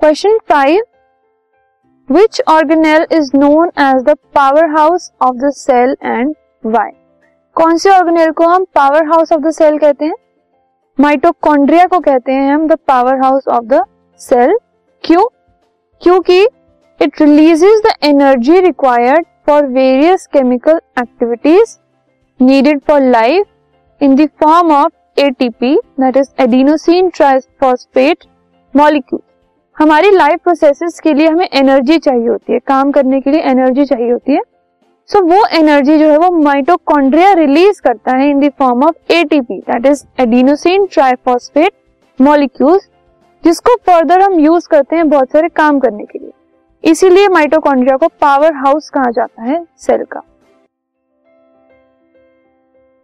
Question five which organelle is known as the powerhouse of the cell and why कौन से organelle को हम power house of the cell कहते हैं? Mitochondria को कहते हैं हम the powerhouse of the cell क्यों? क्योंकि it releases the energy required for various chemical activities needed for life in the form of ATP that is adenosine triphosphate molecule हमारी life processes के लिए हमें एनर्जी चाहिए होती है काम करने के लिए एनर्जी चाहिए होती है। सो so, वो एनर्जी जो है वो माइटोकॉन्ड्रिया रिलीज़ करता है in the form of ATP that is adenosine triphosphate molecules जिसको फर्दर हम यूज़ करते हैं बहुत सारे काम करने के लिए। इसीलिए माइटोकॉन्ड्रिया को पावर हाउस कहा जाता है सेल का।